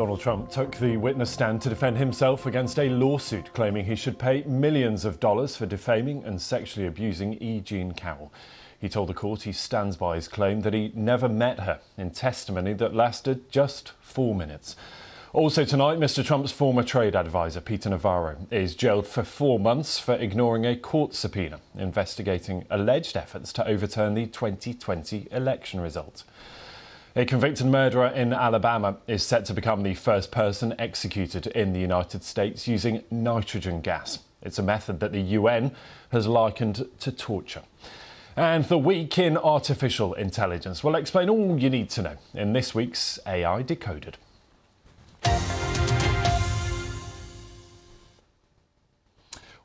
Donald Trump took the witness stand to defend himself against a lawsuit claiming he should pay millions of dollars for defaming and sexually abusing E. Jean Carroll. He told the court he stands by his claim that he never met her in testimony that lasted just four minutes. Also tonight, Mr. Trump's former trade advisor, Peter Navarro, is jailed for four months for ignoring a court subpoena investigating alleged efforts to overturn the 2020 election result. A convicted murderer in Alabama is set to become the first person executed in the United States using nitrogen gas. It's a method that the UN has likened to torture. And the week in artificial intelligence will explain all you need to know in this week's AI Decoded.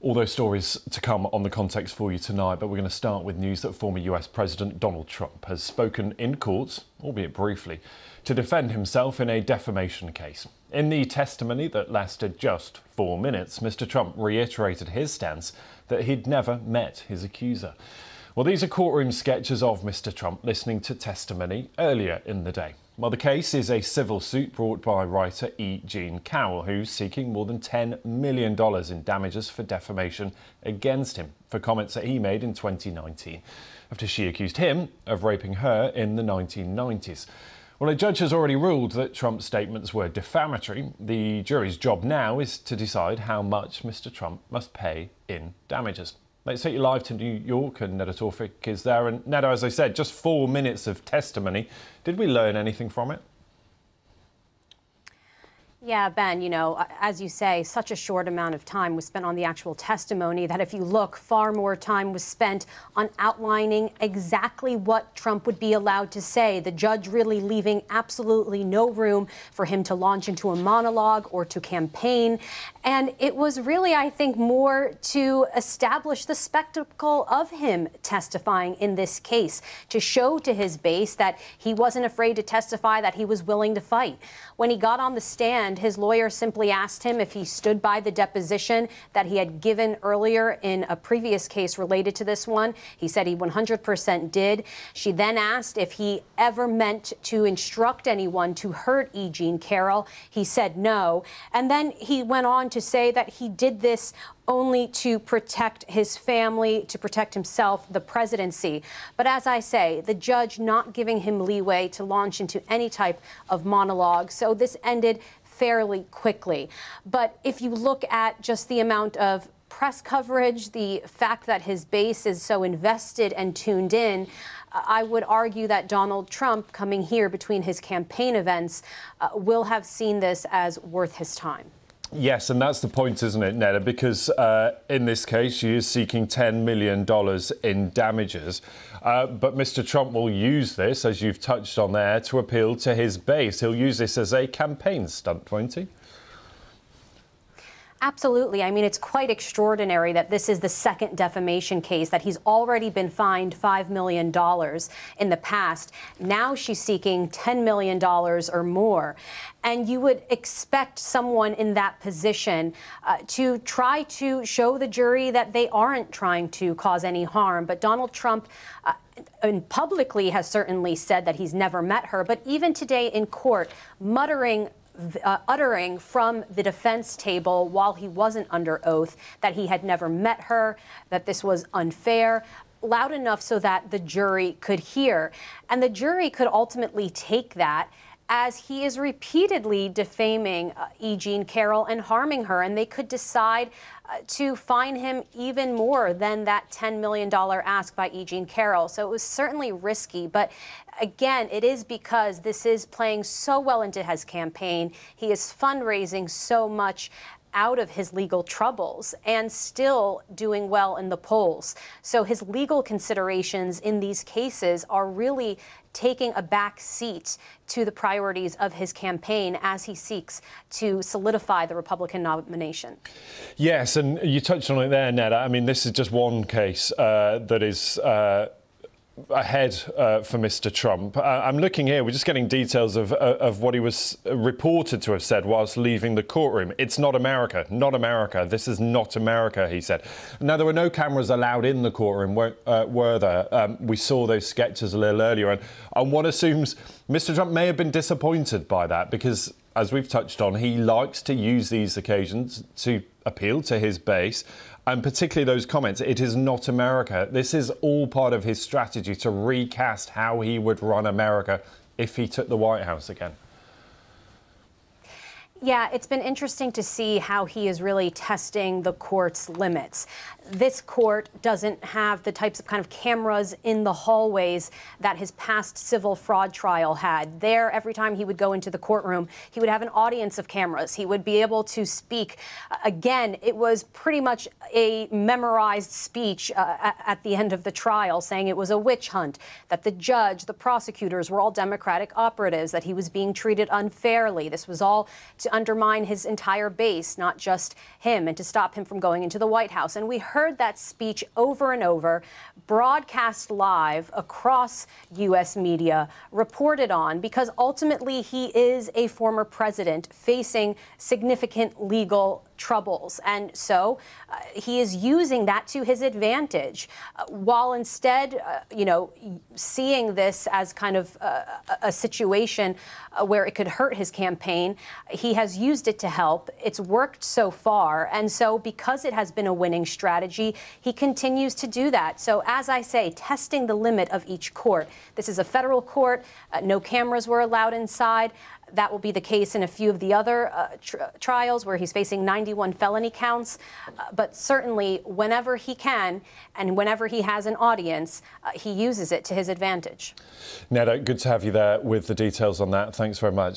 All those stories to come on the context for you tonight, but we're going to start with news that former US President Donald Trump has spoken in court, albeit briefly, to defend himself in a defamation case. In the testimony that lasted just four minutes, Mr. Trump reiterated his stance that he'd never met his accuser. Well, these are courtroom sketches of Mr. Trump listening to testimony earlier in the day. Well, the case is a civil suit brought by writer E. Jean Carroll, who's seeking more than $10 million in damages for defamation against him for comments that he made in 2019 after she accused him of raping her in the 1990s. Well, a judge has already ruled that Trump's statements were defamatory. The jury's job now is to decide how much Mr. Trump must pay in damages. Let's take you live to New York, and Nada Tawfik is there. And Nada, as I said, just four minutes of testimony. Did we learn anything from it? Yeah, Ben, you know, as you say, such a short amount of time was spent on the actual testimony that if you look, far more time was spent on outlining exactly what Trump would be allowed to say. The judge really leaving absolutely no room for him to launch into a monologue or to campaign. And it was really, I think, more to establish the spectacle of him testifying in this case, to show to his base that he wasn't afraid to testify, that he was willing to fight. When he got on the stand, his lawyer simply asked him if he stood by the deposition that he had given earlier in a previous case related to this one. He said he 100% did. She then asked if he ever meant to instruct anyone to hurt E. Jean Carroll. He said no. And then he went on to say that he did this only to protect his family, to protect himself, the presidency. But as I say, the judge not giving him leeway to launch into any type of monologue. So this ended fairly quickly. But if you look at just the amount of press coverage, the fact that his base is so invested and tuned in, I would argue that Donald Trump, coming here between his campaign events, uh, will have seen this as worth his time. Yes, and that's the point, isn't it, Nada? Because uh, in this case, she is seeking $10 million in damages. Uh, but Mr. Trump will use this, as you've touched on there, to appeal to his base. He'll use this as a campaign stunt, won't he? Absolutely. I mean, it's quite extraordinary that this is the second defamation case, that he's already been fined $5 million in the past. Now she's seeking $10 million or more. And you would expect someone in that position uh, to try to show the jury that they aren't trying to cause any harm. But Donald Trump, uh, and publicly has certainly said that he's never met her, but even today in court, muttering uh, uttering from the defense table while he wasn't under oath that he had never met her, that this was unfair loud enough so that the jury could hear. And the jury could ultimately take that as he is repeatedly defaming uh, E. Jean Carroll and harming her, and they could decide uh, to fine him even more than that $10 million ask by E. Jean Carroll. So it was certainly risky, but again, it is because this is playing so well into his campaign. He is fundraising so much out of his legal troubles and still doing well in the polls. So his legal considerations in these cases are really taking a back seat to the priorities of his campaign as he seeks to solidify the Republican nomination. Yes, and you touched on it there, Nada. I mean, this is just one case uh, that is. Uh, ahead uh, for Mr. Trump. Uh, I'm looking here, we're just getting details of, uh, of what he was reported to have said whilst leaving the courtroom. It's not America, not America. This is not America, he said. Now, there were no cameras allowed in the courtroom, were, uh, were there? Um, we saw those sketches a little earlier, and, and one assumes Mr. Trump may have been disappointed by that because as we've touched on, he likes to use these occasions to appeal to his base. And particularly those comments, it is not America. This is all part of his strategy to recast how he would run America if he took the White House again. Yeah, it's been interesting to see how he is really testing the court's limits. This court doesn't have the types of kind of cameras in the hallways that his past civil fraud trial had. There, every time he would go into the courtroom, he would have an audience of cameras. He would be able to speak. Again, it was pretty much a memorized speech uh, at the end of the trial saying it was a witch hunt, that the judge, the prosecutors were all Democratic operatives, that he was being treated unfairly. This was all to undermine his entire base, not just him, and to stop him from going into the White House. And we heard that speech over and over, broadcast live across U.S. media, reported on, because ultimately he is a former president facing significant legal troubles. And so uh, he is using that to his advantage, uh, while instead, uh, you know, seeing this as kind of uh, a situation uh, where it could hurt his campaign, he has used it to help. It's worked so far. And so, because it has been a winning strategy, he continues to do that. So, as I say, testing the limit of each court. This is a federal court, uh, no cameras were allowed inside. That will be the case in a few of the other uh, tr trials where he's facing 91 felony counts. Uh, but certainly, whenever he can and whenever he has an audience, uh, he uses it to his advantage. Nada, good to have you there with the details on that. Thanks very much.